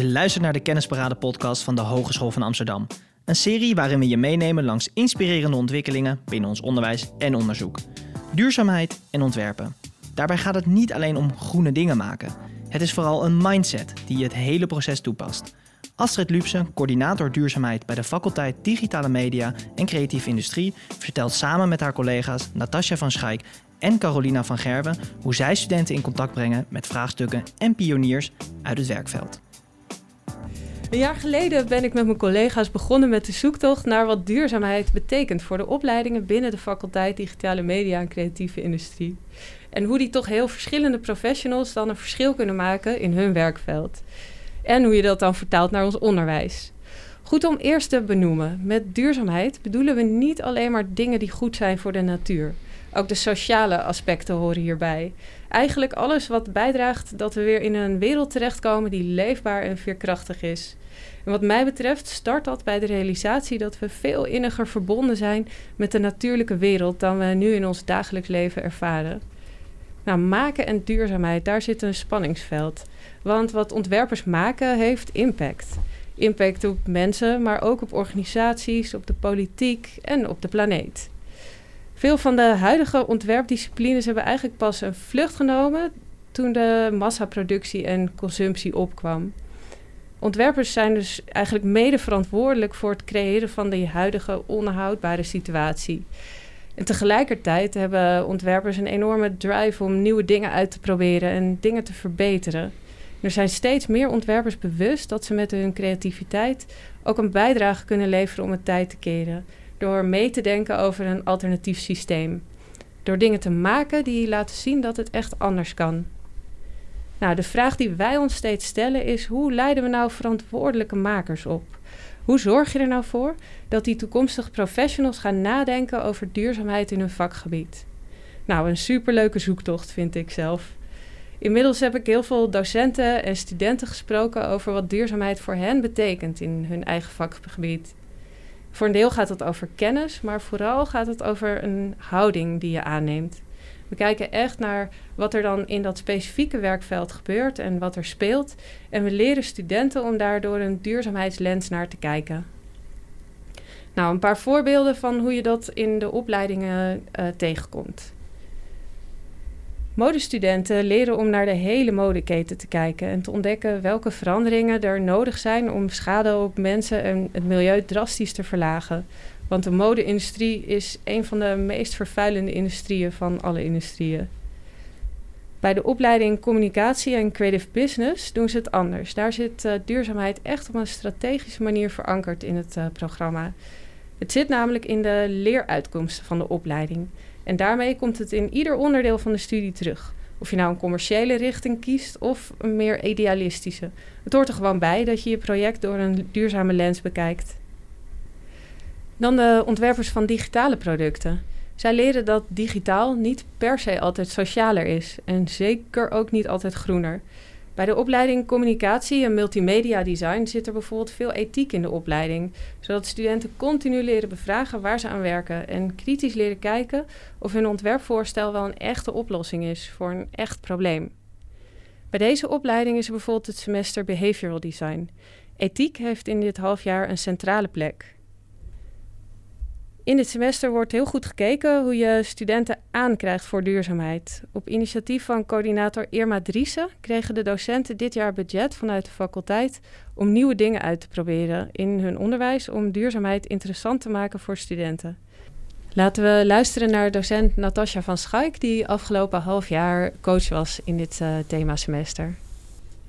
Je luistert naar de Kennisparade podcast van de Hogeschool van Amsterdam. Een serie waarin we je meenemen langs inspirerende ontwikkelingen binnen ons onderwijs en onderzoek. Duurzaamheid en ontwerpen. Daarbij gaat het niet alleen om groene dingen maken. Het is vooral een mindset die je het hele proces toepast. Astrid Lupse, coördinator duurzaamheid bij de faculteit Digitale Media en Creatieve Industrie, vertelt samen met haar collega's Natasja van Schaik en Carolina van Gerwen hoe zij studenten in contact brengen met vraagstukken en pioniers uit het werkveld. Een jaar geleden ben ik met mijn collega's begonnen met de zoektocht naar wat duurzaamheid betekent voor de opleidingen binnen de faculteit Digitale Media en Creatieve Industrie. En hoe die toch heel verschillende professionals dan een verschil kunnen maken in hun werkveld. En hoe je dat dan vertaalt naar ons onderwijs. Goed om eerst te benoemen. Met duurzaamheid bedoelen we niet alleen maar dingen die goed zijn voor de natuur. Ook de sociale aspecten horen hierbij. Eigenlijk alles wat bijdraagt dat we weer in een wereld terechtkomen die leefbaar en veerkrachtig is. En wat mij betreft start dat bij de realisatie dat we veel inniger verbonden zijn met de natuurlijke wereld dan we nu in ons dagelijks leven ervaren. Nou, maken en duurzaamheid, daar zit een spanningsveld. Want wat ontwerpers maken heeft impact. Impact op mensen, maar ook op organisaties, op de politiek en op de planeet. Veel van de huidige ontwerpdisciplines hebben eigenlijk pas een vlucht genomen toen de massaproductie en consumptie opkwam. Ontwerpers zijn dus eigenlijk mede verantwoordelijk voor het creëren van de huidige onhoudbare situatie. En tegelijkertijd hebben ontwerpers een enorme drive om nieuwe dingen uit te proberen en dingen te verbeteren. Er zijn steeds meer ontwerpers bewust dat ze met hun creativiteit ook een bijdrage kunnen leveren om het tijd te keren. Door mee te denken over een alternatief systeem. Door dingen te maken die laten zien dat het echt anders kan. Nou, de vraag die wij ons steeds stellen is: hoe leiden we nou verantwoordelijke makers op? Hoe zorg je er nou voor dat die toekomstige professionals gaan nadenken over duurzaamheid in hun vakgebied? Nou, een superleuke zoektocht vind ik zelf. Inmiddels heb ik heel veel docenten en studenten gesproken over wat duurzaamheid voor hen betekent in hun eigen vakgebied. Voor een deel gaat het over kennis, maar vooral gaat het over een houding die je aanneemt. We kijken echt naar wat er dan in dat specifieke werkveld gebeurt en wat er speelt. En we leren studenten om daar door een duurzaamheidslens naar te kijken. Nou, een paar voorbeelden van hoe je dat in de opleidingen uh, tegenkomt. Modestudenten leren om naar de hele modeketen te kijken en te ontdekken welke veranderingen er nodig zijn om schade op mensen en het milieu drastisch te verlagen. Want de mode-industrie is een van de meest vervuilende industrieën van alle industrieën. Bij de opleiding Communicatie en Creative Business doen ze het anders. Daar zit uh, duurzaamheid echt op een strategische manier verankerd in het uh, programma. Het zit namelijk in de leeruitkomsten van de opleiding. En daarmee komt het in ieder onderdeel van de studie terug. Of je nou een commerciële richting kiest of een meer idealistische. Het hoort er gewoon bij dat je je project door een duurzame lens bekijkt. Dan de ontwerpers van digitale producten. Zij leren dat digitaal niet per se altijd socialer is en zeker ook niet altijd groener. Bij de opleiding Communicatie en Multimedia Design zit er bijvoorbeeld veel ethiek in de opleiding, zodat studenten continu leren bevragen waar ze aan werken en kritisch leren kijken of hun ontwerpvoorstel wel een echte oplossing is voor een echt probleem. Bij deze opleiding is er bijvoorbeeld het semester Behavioral Design. Ethiek heeft in dit halfjaar een centrale plek. In dit semester wordt heel goed gekeken hoe je studenten aankrijgt voor duurzaamheid. Op initiatief van coördinator Irma Driessen kregen de docenten dit jaar budget vanuit de faculteit om nieuwe dingen uit te proberen in hun onderwijs om duurzaamheid interessant te maken voor studenten. Laten we luisteren naar docent Natasja van Schaik, die afgelopen half jaar coach was in dit uh, themasemester.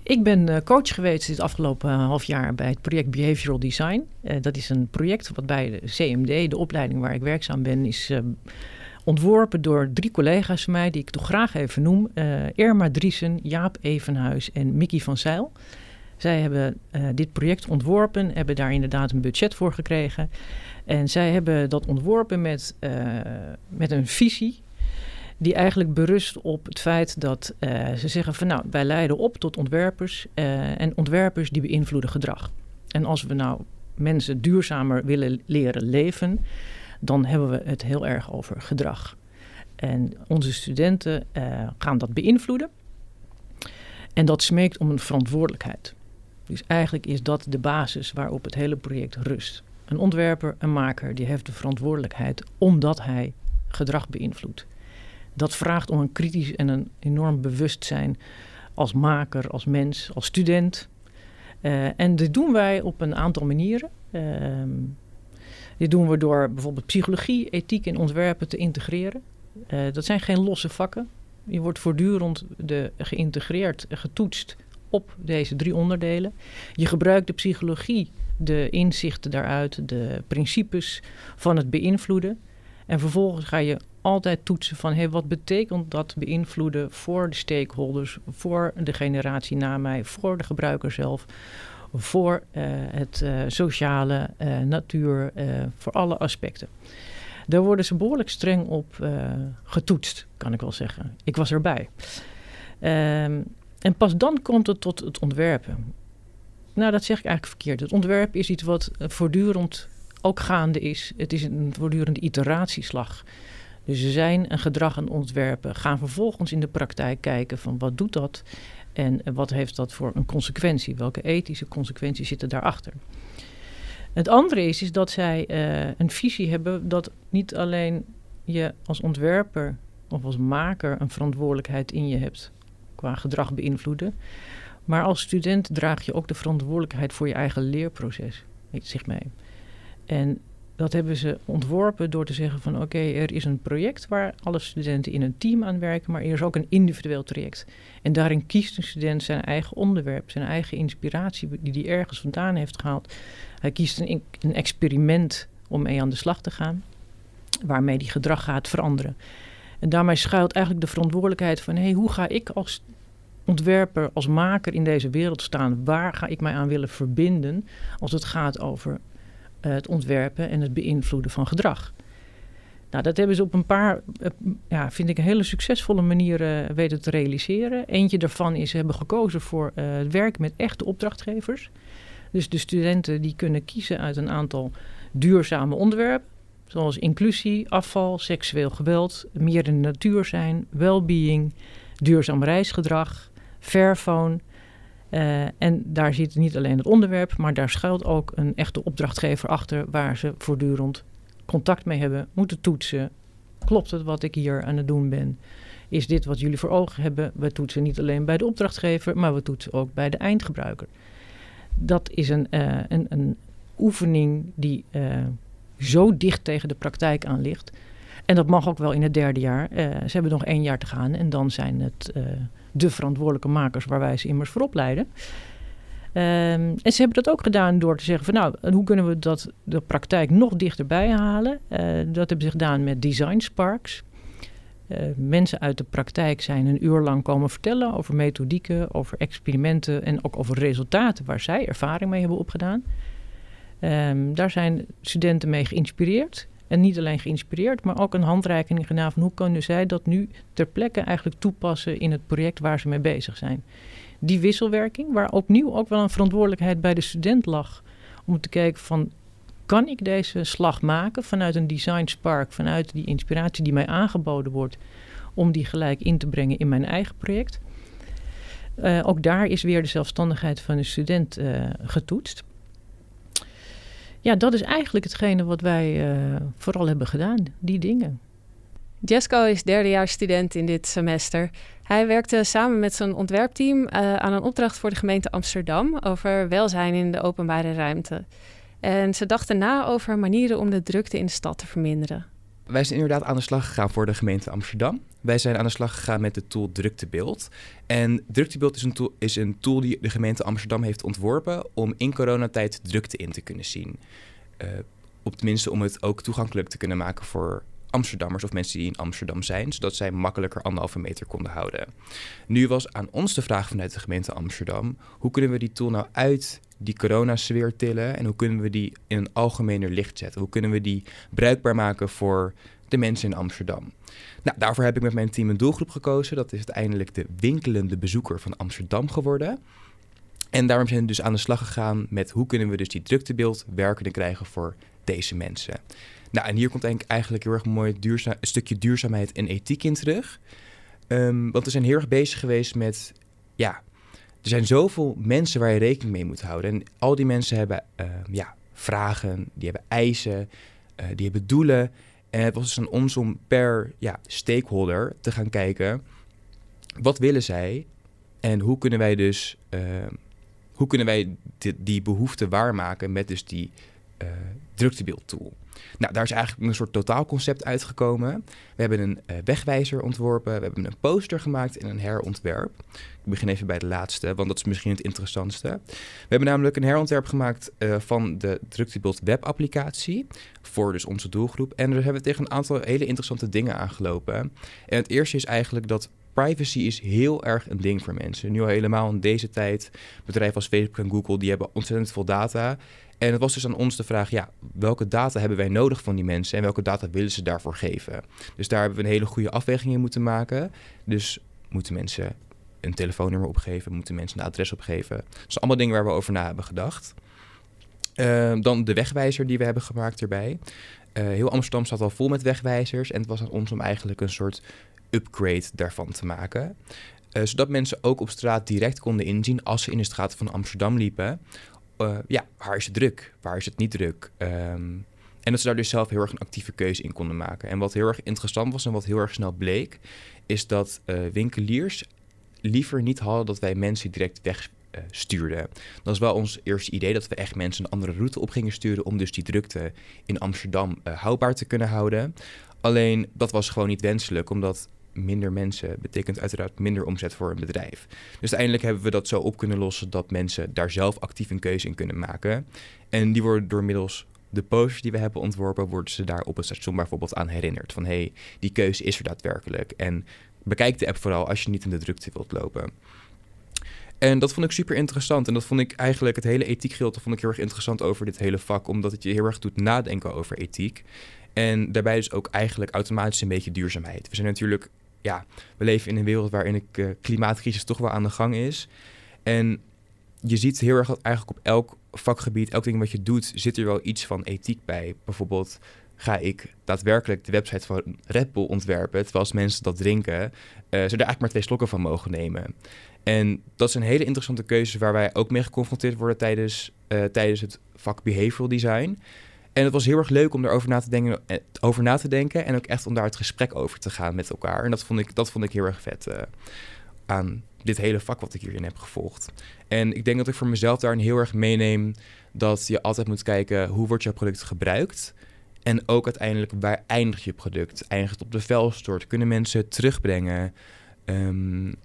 Ik ben eh, coach geweest dit afgelopen eh, half jaar bij het project Behavioral Design. Uh, dat is een project wat bij de CMD, de opleiding waar ik werkzaam ben, is ontworpen door drie collega's van mij, die ik toch graag even noem. Irma Driesen, Jaap Evenhuis en Mickey van Zeil. Zij hebben dit project ontworpen, hebben daar inderdaad een budget voor gekregen. En zij hebben dat ontworpen met, met een visie die eigenlijk berust op het feit dat uh, ze zeggen van nou, wij leiden op tot ontwerpers uh, en ontwerpers die beïnvloeden gedrag. En als we nou mensen duurzamer willen leren leven, dan hebben we het heel erg over gedrag. En onze studenten uh, gaan dat beïnvloeden. En dat smeekt om een verantwoordelijkheid. Dus eigenlijk is dat de basis waarop het hele project rust. Een ontwerper, een maker, die heeft de verantwoordelijkheid omdat hij gedrag beïnvloedt. Dat vraagt om een kritisch en een enorm bewustzijn als maker, als mens, als student. Uh, en dit doen wij op een aantal manieren. Uh, dit doen we door bijvoorbeeld psychologie, ethiek en ontwerpen te integreren. Uh, dat zijn geen losse vakken. Je wordt voortdurend de, geïntegreerd, getoetst op deze drie onderdelen. Je gebruikt de psychologie, de inzichten daaruit, de principes van het beïnvloeden. En vervolgens ga je altijd toetsen van hey, wat betekent dat beïnvloeden voor de stakeholders, voor de generatie na mij, voor de gebruiker zelf, voor uh, het uh, sociale, uh, natuur, voor alle aspecten. Daar worden ze behoorlijk streng op getoetst, kan ik wel zeggen. Ik was erbij. Um, en pas dan komt het tot het ontwerpen. Nou, dat zeg ik eigenlijk verkeerd. Het ontwerp is iets wat voortdurend ook gaande is. Het is een voortdurende iteratieslag. Dus ze zijn een gedrag aan ontwerpen, gaan vervolgens in de praktijk kijken van wat doet dat en wat heeft dat voor een consequentie? Welke ethische consequenties zitten daarachter? Het andere is, is dat zij uh, een visie hebben dat niet alleen je als ontwerper of als maker een verantwoordelijkheid in je hebt qua gedrag beïnvloeden, maar als student draag je ook de verantwoordelijkheid voor je eigen leerproces, zich mee. En dat hebben ze ontworpen door te zeggen van oké, er is een project waar alle studenten in een team aan werken, maar er is ook een individueel traject. En daarin kiest een student zijn eigen onderwerp, zijn eigen inspiratie die hij ergens vandaan heeft gehaald. Hij kiest een, een experiment om mee aan de slag te gaan, waarmee die gedrag gaat veranderen. En daarmee schuilt eigenlijk de verantwoordelijkheid van hé, hey, hoe ga ik als ontwerper, als maker in deze wereld staan? Waar ga ik mij aan willen verbinden als het gaat over het ontwerpen en het beïnvloeden van gedrag? Nou, dat hebben ze op een paar, uh, ja, vind ik, een hele succesvolle manieren weten te realiseren. Eentje daarvan is, ze hebben gekozen voor het werk met echte opdrachtgevers. Dus de studenten die kunnen kiezen uit een aantal duurzame onderwerpen. Zoals inclusie, afval, seksueel geweld, meer in de natuur zijn, well-being, duurzaam reisgedrag, Fairphone. Uh, en daar zit niet alleen het onderwerp, maar daar schuilt ook een echte opdrachtgever achter waar ze voortdurend contact mee hebben, moeten toetsen. Klopt het wat ik hier aan het doen ben? Is dit wat jullie voor ogen hebben? We toetsen niet alleen bij de opdrachtgever, maar we toetsen ook bij de eindgebruiker. Dat is een, uh, een, een oefening die uh, zo dicht tegen de praktijk aan ligt. En dat mag ook wel in het derde jaar. Uh, ze hebben nog één jaar te gaan en dan zijn het uh, de verantwoordelijke makers waar wij ze immers voor opleiden. Um, en ze hebben dat ook gedaan door te zeggen van nou, hoe kunnen we dat de praktijk nog dichterbij halen? Uh, dat hebben ze gedaan met Design Sparks. mensen uit de praktijk zijn een uur lang komen vertellen over methodieken, over experimenten en ook over resultaten waar zij ervaring mee hebben opgedaan. Um, daar zijn studenten mee geïnspireerd. En niet alleen geïnspireerd, maar ook een handreiking gedaan van hoe kunnen zij dat nu ter plekke eigenlijk toepassen in het project waar ze mee bezig zijn. Die wisselwerking, waar opnieuw ook wel een verantwoordelijkheid bij de student lag om te kijken van kan ik deze slag maken vanuit een design spark, vanuit die inspiratie die mij aangeboden wordt, om die gelijk in te brengen in mijn eigen project. Uh, ook daar is weer de zelfstandigheid van de student uh, getoetst ja, dat is eigenlijk hetgene wat wij uh, vooral hebben gedaan, die dingen. Jesco is derdejaarsstudent in dit semester. Hij werkte samen met zijn ontwerpteam uh, aan een opdracht voor de gemeente Amsterdam over welzijn in de openbare ruimte. En ze dachten na over manieren om de drukte in de stad te verminderen. Wij zijn inderdaad aan de slag gegaan voor de gemeente Amsterdam. Wij zijn aan de slag gegaan met de tool Druktebeeld. En Druktebeeld is een tool, is een tool die de gemeente Amsterdam heeft ontworpen om in coronatijd drukte in te kunnen zien. Uh, op tenminste om het ook toegankelijk te kunnen maken voor Amsterdammers of mensen die in Amsterdam zijn, zodat zij makkelijker anderhalve meter konden houden. Nu was aan ons de vraag vanuit de gemeente Amsterdam: hoe kunnen we die tool nou uit die coronasfeer tillen en hoe kunnen we die in een algemener licht zetten? Hoe kunnen we die bruikbaar maken voor de mensen in Amsterdam? Nou, daarvoor heb ik met mijn team een doelgroep gekozen. Dat is uiteindelijk de winkelende bezoeker van Amsterdam geworden. En daarom zijn we dus aan de slag gegaan met hoe kunnen we dus die druktebeeld werkende krijgen voor deze mensen. Nou, en hier komt eigenlijk heel erg mooi duurzaam, een stukje duurzaamheid en ethiek in terug. Um, want we zijn heel erg bezig geweest met ja, er zijn zoveel mensen waar je rekening mee moet houden. En al die mensen hebben uh, ja, vragen, die hebben eisen, uh, die hebben doelen. En het was dus aan ons om per ja, stakeholder te gaan kijken... wat willen zij en hoe kunnen wij dus... Uh, hoe kunnen wij die, behoeften waarmaken met dus die uh, druktebeeldtool? Nou, daar is eigenlijk een soort totaalconcept uitgekomen. We hebben een uh, wegwijzer ontworpen, we hebben een poster gemaakt en een herontwerp. Ik begin even bij de laatste, want dat is misschien het interessantste. We hebben namelijk een herontwerp gemaakt uh, van de druktebeeld webapplicatie voor dus onze doelgroep. En daar hebben we tegen een aantal hele interessante dingen aangelopen. En het eerste is eigenlijk dat privacy is heel erg een ding voor mensen. Nu al helemaal in deze tijd. Bedrijven als Facebook en Google die hebben ontzettend veel data. En het was dus aan ons de vraag, ja, welke data hebben wij nodig van die mensen en welke data willen ze daarvoor geven? Dus daar hebben we een hele goede afweging in moeten maken. Dus moeten mensen een telefoonnummer opgeven, moeten mensen een adres opgeven. Dat zijn allemaal dingen waar we over na hebben gedacht. Uh, dan de wegwijzer die we hebben gemaakt erbij. Uh, heel Amsterdam staat al vol met wegwijzers en het was aan ons om eigenlijk een soort upgrade daarvan te maken. Uh, zodat mensen ook op straat direct konden inzien als ze in de straten van Amsterdam liepen. Uh, ja, waar is het druk? Waar is het niet druk? Um, en dat ze daar dus zelf heel erg een actieve keuze in konden maken. En wat heel erg interessant was en wat heel erg snel bleek, is dat uh, winkeliers liever niet hadden dat wij mensen direct wegstuurden. dat is wel ons eerste idee, dat we echt mensen een andere route op gingen sturen om dus die drukte in Amsterdam houdbaar te kunnen houden. Alleen dat was gewoon niet wenselijk, omdat minder mensen betekent uiteraard minder omzet voor een bedrijf. Dus uiteindelijk hebben we dat zo op kunnen lossen dat mensen daar zelf actief een keuze in kunnen maken. En die worden door middels de posters die we hebben ontworpen, worden ze daar op het station bijvoorbeeld aan herinnerd. Van hé, hey, die keuze is er daadwerkelijk. En bekijk de app vooral als je niet in de drukte wilt lopen. En dat vond ik super interessant. En dat vond ik eigenlijk, het hele ethiekgedeelte vond ik heel erg interessant over dit hele vak. Omdat het je heel erg doet nadenken over ethiek. En daarbij dus ook eigenlijk automatisch een beetje duurzaamheid. We zijn natuurlijk ja, we leven in een wereld waarin de uh, klimaatcrisis toch wel aan de gang is. En je ziet heel erg dat eigenlijk op elk vakgebied, elk ding wat je doet, zit er wel iets van ethiek bij. Bijvoorbeeld ga ik daadwerkelijk de website van Red Bull ontwerpen, terwijl als mensen dat drinken, uh, ze er eigenlijk maar twee slokken van mogen nemen. En dat zijn hele interessante keuzes waar wij ook mee geconfronteerd worden tijdens, uh, tijdens het vak behavioral design. En het was heel erg leuk om erover na te denken, eh, over na te denken en ook echt om daar het gesprek over te gaan met elkaar. En dat vond ik, dat vond ik heel erg vet uh, aan dit hele vak wat ik hierin heb gevolgd. En ik denk dat ik voor mezelf daarin heel erg meeneem dat je altijd moet kijken hoe wordt jouw product gebruikt. En ook uiteindelijk waar eindigt je product? Eindigt het op de vuilstort? Kunnen mensen terugbrengen? Um,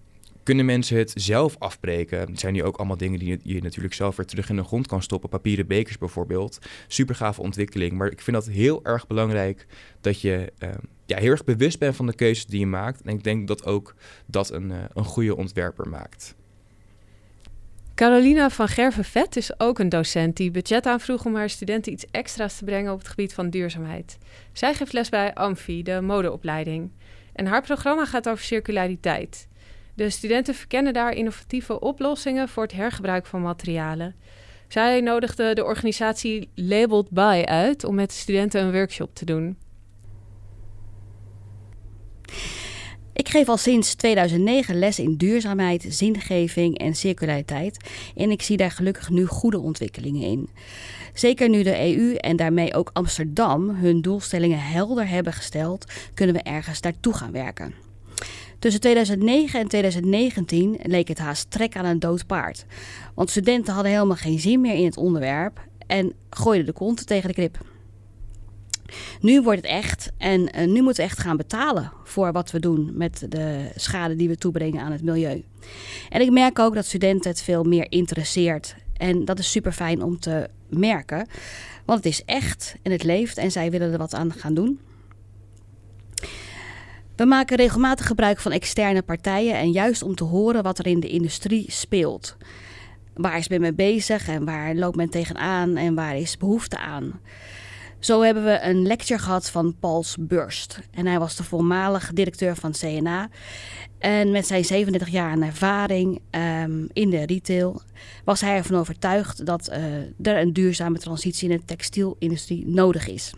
kunnen mensen het zelf afbreken? Het zijn nu ook allemaal dingen die je natuurlijk zelf weer terug in de grond kan stoppen. Papieren bekers bijvoorbeeld. Super gave ontwikkeling. Maar ik vind dat heel erg belangrijk dat je uh, ja, heel erg bewust bent van de keuzes die je maakt. En ik denk dat ook dat een, uh, een goede ontwerper maakt. Carolina van Gerven-Vet is ook een docent die budget aanvroeg om haar studenten iets extra's te brengen op het gebied van duurzaamheid. Zij geeft les bij Amfi, de modeopleiding. En haar programma gaat over circulariteit. De studenten verkennen daar innovatieve oplossingen voor het hergebruik van materialen. Zij nodigde de organisatie Labeled By uit om met de studenten een workshop te doen. Ik geef al sinds 2009 les in duurzaamheid, zingeving en circulariteit. En ik zie daar gelukkig nu goede ontwikkelingen in. Zeker nu de EU en daarmee ook Amsterdam hun doelstellingen helder hebben gesteld, kunnen we ergens naartoe gaan werken. Tussen 2009 en 2019 leek het haast trek aan een dood paard. Want studenten hadden helemaal geen zin meer in het onderwerp en gooiden de kont tegen de krip. Nu wordt het echt en uh, nu moeten we echt gaan betalen voor wat we doen met de schade die we toebrengen aan het milieu. En ik merk ook dat studenten het veel meer interesseert. En dat is super fijn om te merken, want het is echt en het leeft en zij willen er wat aan gaan doen. We maken regelmatig gebruik van externe partijen en juist om te horen wat er in de industrie speelt. Waar is men mee bezig en waar loopt men tegenaan en waar is behoefte aan? Zo hebben we een lecture gehad van Pauls Burst. En hij was de voormalig directeur van CNA. En met zijn 37 jaar ervaring um, in de retail was hij ervan overtuigd dat uh, er een duurzame transitie in de textielindustrie nodig is.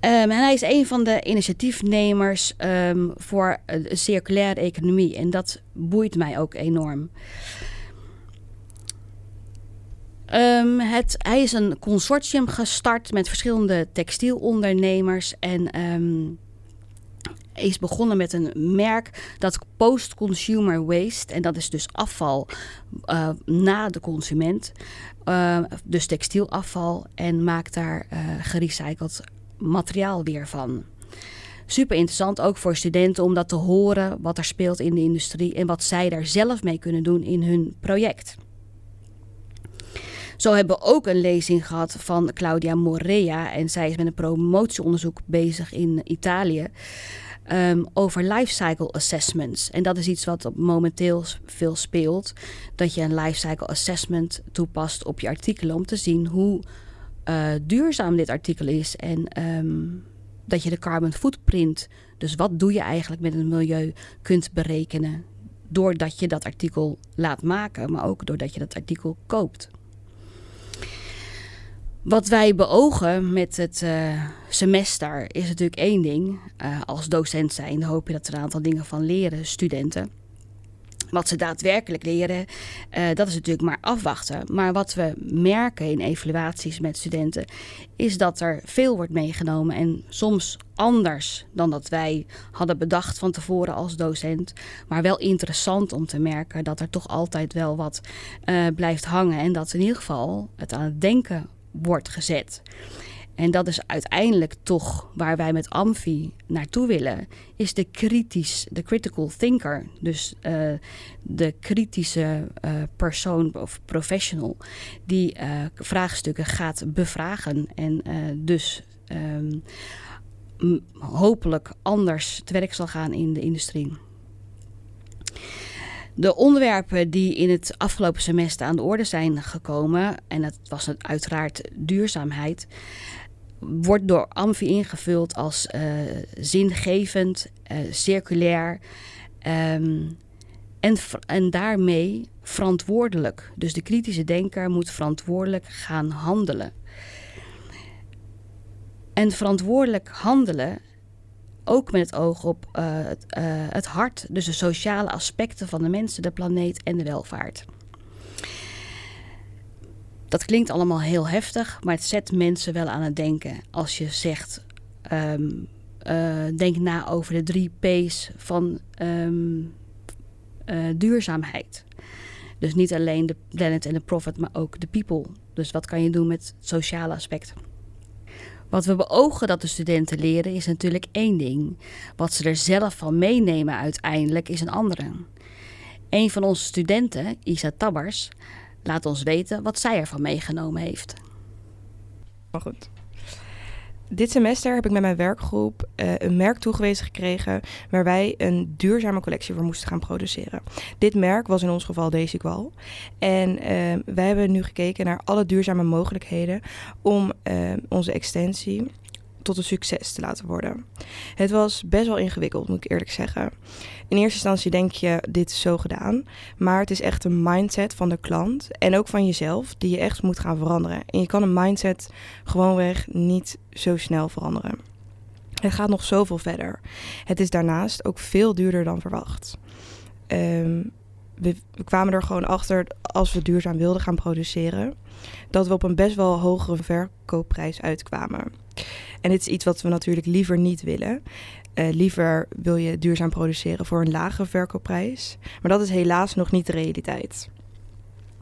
Ehm, en hij is een van de initiatiefnemers ehm, voor een circulaire economie. En dat boeit mij ook enorm. Ehm, het, hij is een consortium gestart met verschillende textielondernemers. En is begonnen met een merk dat post-consumer waste, en dat is dus afval uh, na de consument, uh, dus textielafval, en maakt daar uh, gerecycled materiaal weer van. Super interessant ook voor studenten om dat te horen, wat er speelt in de industrie en wat zij daar zelf mee kunnen doen in hun project. Zo hebben we ook een lezing gehad van Claudia Morea. En zij is met een promotieonderzoek bezig in Italië. Um, over lifecycle assessments. En dat is iets wat momenteel veel speelt. Dat je een lifecycle assessment toepast op je artikelen om te zien hoe uh, duurzaam dit artikel is. En um, dat je de carbon footprint, dus wat doe je eigenlijk met het milieu, kunt berekenen. Doordat je dat artikel laat maken, maar ook doordat je dat artikel koopt. Wat wij beogen met het uh, semester is natuurlijk één ding. Uh, als docent zijn hoop je dat er een aantal dingen van leren, studenten. Wat ze daadwerkelijk leren, uh, dat is natuurlijk maar afwachten. Maar wat we merken in evaluaties met studenten, is dat er veel wordt meegenomen. En soms anders dan dat wij hadden bedacht van tevoren als docent. Maar wel interessant om te merken dat er toch altijd wel wat uh, blijft hangen. En dat in ieder geval het aan het denken wordt gezet. En dat is uiteindelijk toch waar wij met Amfi naartoe willen, is de kritisch, de critical thinker, dus uh, de kritische uh, persoon of professional die uh, vraagstukken gaat bevragen en dus um, hopelijk anders te werk zal gaan in de industrie. De onderwerpen die in het afgelopen semester aan de orde zijn gekomen, en dat was uiteraard duurzaamheid, wordt door Amfi ingevuld als uh, zingevend, uh, circulair um, en, en daarmee verantwoordelijk. Dus de kritische denker moet verantwoordelijk gaan handelen. En verantwoordelijk handelen ook met het oog op uh, het, het hart, dus de sociale aspecten van de mensen, de planeet en de welvaart. Dat klinkt allemaal heel heftig, maar het zet mensen wel aan het denken. Als je zegt, um, uh, denk na over de drie P's van um, duurzaamheid. Dus niet alleen de planet en de profit, maar ook de people. Dus wat kan je doen met het sociale aspect? Wat we beogen dat de studenten leren is natuurlijk één ding. Wat ze er zelf van meenemen uiteindelijk is een andere. Een van onze studenten, Isa Tabbers, laat ons weten wat zij ervan meegenomen heeft. Maar goed. Dit semester heb ik met mijn werkgroep uh, een merk toegewezen gekregen waar wij een duurzame collectie voor moesten gaan produceren. Dit merk was in ons geval Desigual. En uh, wij hebben nu gekeken naar alle duurzame mogelijkheden om uh, onze extensie tot een succes te laten worden. Het was best wel ingewikkeld, moet ik eerlijk zeggen. In eerste instantie denk je, dit is zo gedaan. Maar het is echt een mindset van de klant en ook van jezelf die je echt moet gaan veranderen. En je kan een mindset gewoonweg niet zo snel veranderen. Het gaat nog zoveel verder. Het is daarnaast ook veel duurder dan verwacht. Um, we, kwamen er gewoon achter, als we duurzaam wilden gaan produceren, dat we op een best wel hogere verkoopprijs uitkwamen. En dit is iets wat we natuurlijk liever niet willen. Uh, liever wil je duurzaam produceren voor een lage verkoopprijs. Maar dat is helaas nog niet de realiteit.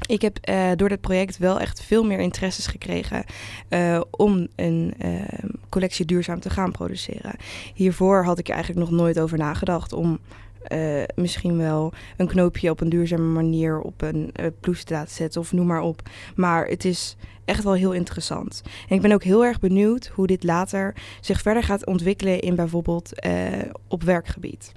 Ik heb uh, door dit project wel echt veel meer interesses gekregen uh, om een collectie duurzaam te gaan produceren. Hiervoor had ik er eigenlijk nog nooit over nagedacht om uh, misschien wel een knoopje op een duurzame manier op een uh, te laten zetten of noem maar op. Maar het is echt wel heel interessant. En ik ben ook heel erg benieuwd hoe dit later zich verder gaat ontwikkelen in bijvoorbeeld uh, op werkgebied.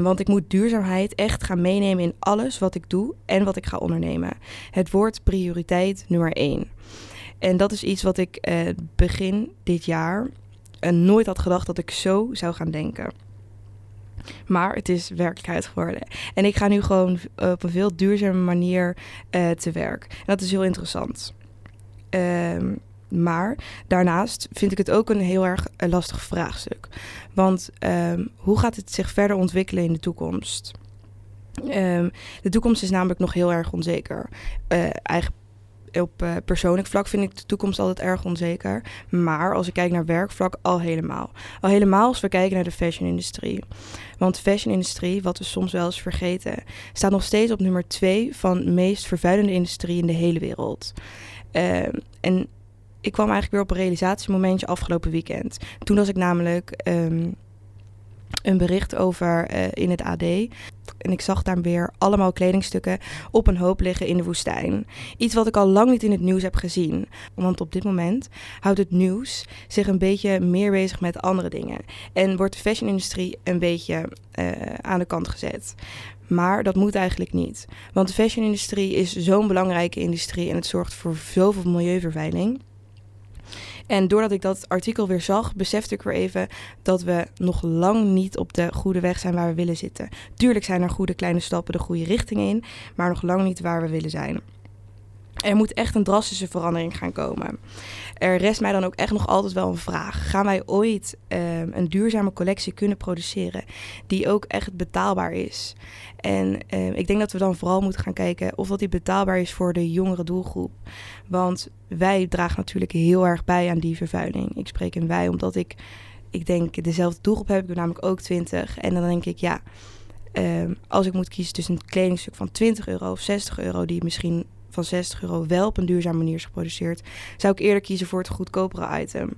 want ik moet duurzaamheid echt gaan meenemen in alles wat ik doe en wat ik ga ondernemen. Het wordt prioriteit nummer één. En dat is iets wat ik begin dit jaar nooit had gedacht dat ik zo zou gaan denken. Maar het is werkelijkheid geworden. En ik ga nu gewoon op een veel duurzame manier uh, te werk. En dat is heel interessant. Um, maar daarnaast vind ik het ook een heel erg eh, lastig vraagstuk. Want ehm, hoe gaat het zich verder ontwikkelen in de toekomst? Ehm, de toekomst is namelijk nog heel erg onzeker. Uh, eigen op uh, persoonlijk vlak vind ik de toekomst altijd erg onzeker. Maar als ik kijk naar werkvlak, al helemaal. Al helemaal als we kijken naar de fashion-industrie. Want de fashion-industrie, wat we soms wel eens vergeten, staat nog steeds op nummer twee van de meest vervuilende industrie in de hele wereld. Uh, en ik kwam eigenlijk weer op een realisatiemomentje afgelopen weekend. Toen was ik namelijk um, een bericht over uh, in het AD. En ik zag daar weer allemaal kledingstukken op een hoop liggen in de woestijn. Iets wat ik al lang niet in het nieuws heb gezien. Want op dit moment houdt het nieuws zich een beetje meer bezig met andere dingen. En wordt de fashionindustrie een beetje uh, aan de kant gezet. Maar dat moet eigenlijk niet. Want de fashionindustrie is zo'n belangrijke industrie en het zorgt voor zoveel milieuvervuiling. En doordat ik dat artikel weer zag, besefte ik weer even dat we nog lang niet op de goede weg zijn waar we willen zitten. Tuurlijk zijn er goede kleine stappen de goede richting in, maar nog lang niet waar we willen zijn. Er moet echt een drastische verandering gaan komen. Er rest mij dan ook echt nog altijd wel een vraag. Gaan wij ooit uh, een duurzame collectie kunnen produceren die ook echt betaalbaar is? En uh, ik denk dat we dan vooral moeten gaan kijken of dat die betaalbaar is voor de jongere doelgroep. Want wij dragen natuurlijk heel erg bij aan die vervuiling. Ik spreek in wij omdat ik, ik denk, dezelfde doelgroep heb. Ik ben namelijk ook 20. En dan denk ik, ja, uh, als ik moet kiezen tussen een kledingstuk van 20 euro of 60 euro, die misschien van 60 euro wel op een duurzame manier is geproduceerd, zou ik eerder kiezen voor het goedkopere item.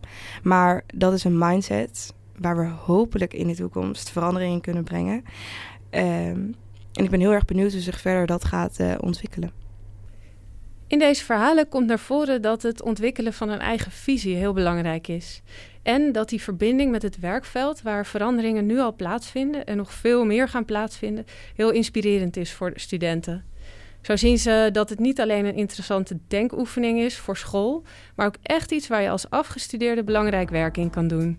Maar dat is een mindset waar we hopelijk in de toekomst verandering in kunnen brengen. Um, en ik ben heel erg benieuwd hoe zich verder dat gaat uh, ontwikkelen. In deze verhalen komt naar voren dat het ontwikkelen van een eigen visie heel belangrijk is. En dat die verbinding met het werkveld, waar veranderingen nu al plaatsvinden en nog veel meer gaan plaatsvinden, heel inspirerend is voor de studenten. Zo zien ze dat het niet alleen een interessante denkoefening is voor school, maar ook echt iets waar je als afgestudeerde belangrijk werk in kan doen.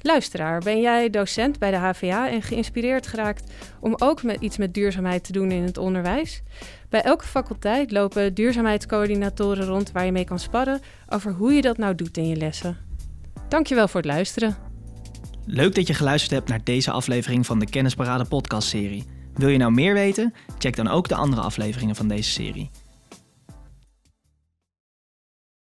Luisteraar, ben jij docent bij de HVA en geïnspireerd geraakt om ook met iets met duurzaamheid te doen in het onderwijs? Bij elke faculteit lopen duurzaamheidscoördinatoren rond waar je mee kan sparren over hoe je dat nou doet in je lessen. Dankjewel voor het luisteren. Leuk dat je geluisterd hebt naar deze aflevering van de Kennisparade podcastserie. Wil je nou meer weten? Check dan ook de andere afleveringen van deze serie.